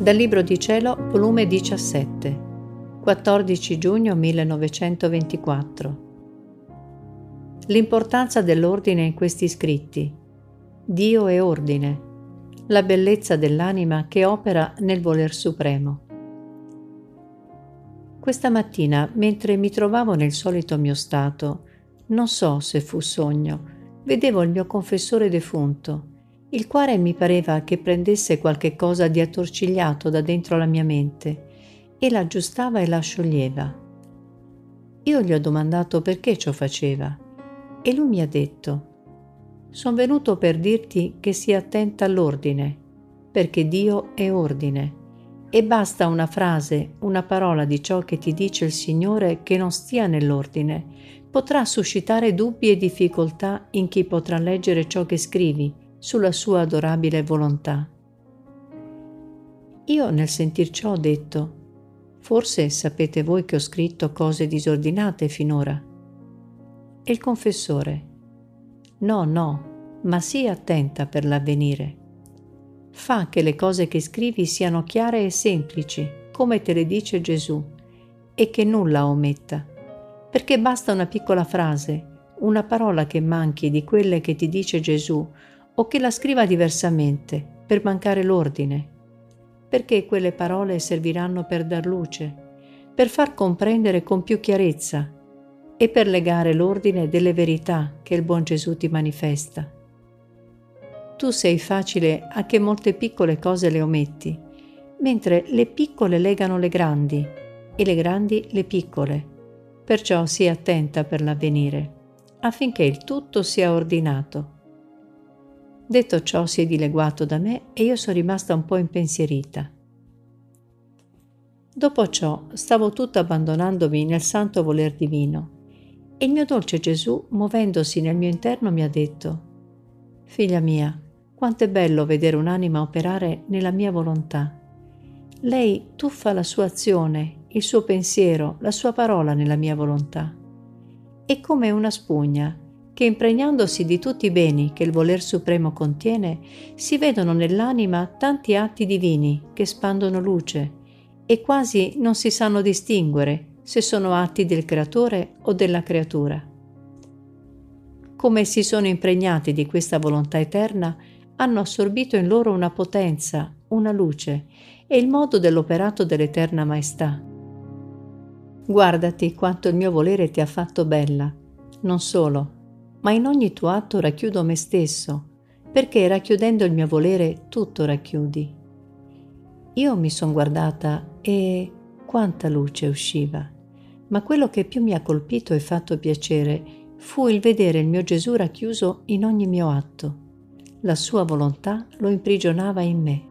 Dal Libro di Cielo, volume 17, 14 giugno 1924. L'importanza dell'ordine in questi scritti. Dio è ordine, la bellezza dell'anima che opera nel voler supremo. Questa mattina, mentre mi trovavo nel solito mio stato, non so se fu sogno, vedevo il mio confessore defunto il quale mi pareva che prendesse qualche cosa di attorcigliato da dentro la mia mente. E la aggiustava e la scioglieva. Io gli ho domandato perché ciò faceva. E lui mi ha detto sono venuto per dirti che sia attenta all'ordine, perché Dio è ordine. E basta una frase, una parola di ciò che ti dice il Signore che non stia nell'ordine, potrà suscitare dubbi e difficoltà in chi potrà leggere ciò che scrivi sulla sua adorabile volontà. Io nel sentir ciò ho detto, forse sapete voi che ho scritto cose disordinate finora. E il confessore, no, no, ma sii attenta per l'avvenire. Fa che le cose che scrivi siano chiare e semplici, come te le dice Gesù, e che nulla ometta, perché basta una piccola frase, una parola che manchi di quelle che ti dice Gesù o che la scriva diversamente per mancare l'ordine, perché quelle parole serviranno per dar luce, per far comprendere con più chiarezza e per legare l'ordine delle verità che il buon Gesù ti manifesta. Tu sei facile a che molte piccole cose le ometti, mentre le piccole legano le grandi e le grandi le piccole. Perciò sii attenta per l'avvenire, affinché il tutto sia ordinato Detto ciò si è dileguato da me e io sono rimasta un po' impensierita. Dopo ciò stavo tutta abbandonandomi nel santo voler divino e il mio dolce Gesù, muovendosi nel mio interno, mi ha detto, Figlia mia, quanto è bello vedere un'anima operare nella mia volontà. Lei tuffa la sua azione, il suo pensiero, la sua parola nella mia volontà. È come una spugna che impregnandosi di tutti i beni che il voler supremo contiene, si vedono nell'anima tanti atti divini che spandono luce e quasi non si sanno distinguere se sono atti del creatore o della creatura. Come si sono impregnati di questa volontà eterna, hanno assorbito in loro una potenza, una luce e il modo dell'operato dell'eterna maestà. Guardati quanto il mio volere ti ha fatto bella, non solo, ma in ogni tuo atto racchiudo me stesso, perché racchiudendo il mio volere tutto racchiudi. Io mi son guardata e quanta luce usciva, ma quello che più mi ha colpito e fatto piacere fu il vedere il mio Gesù racchiuso in ogni mio atto. La sua volontà lo imprigionava in me.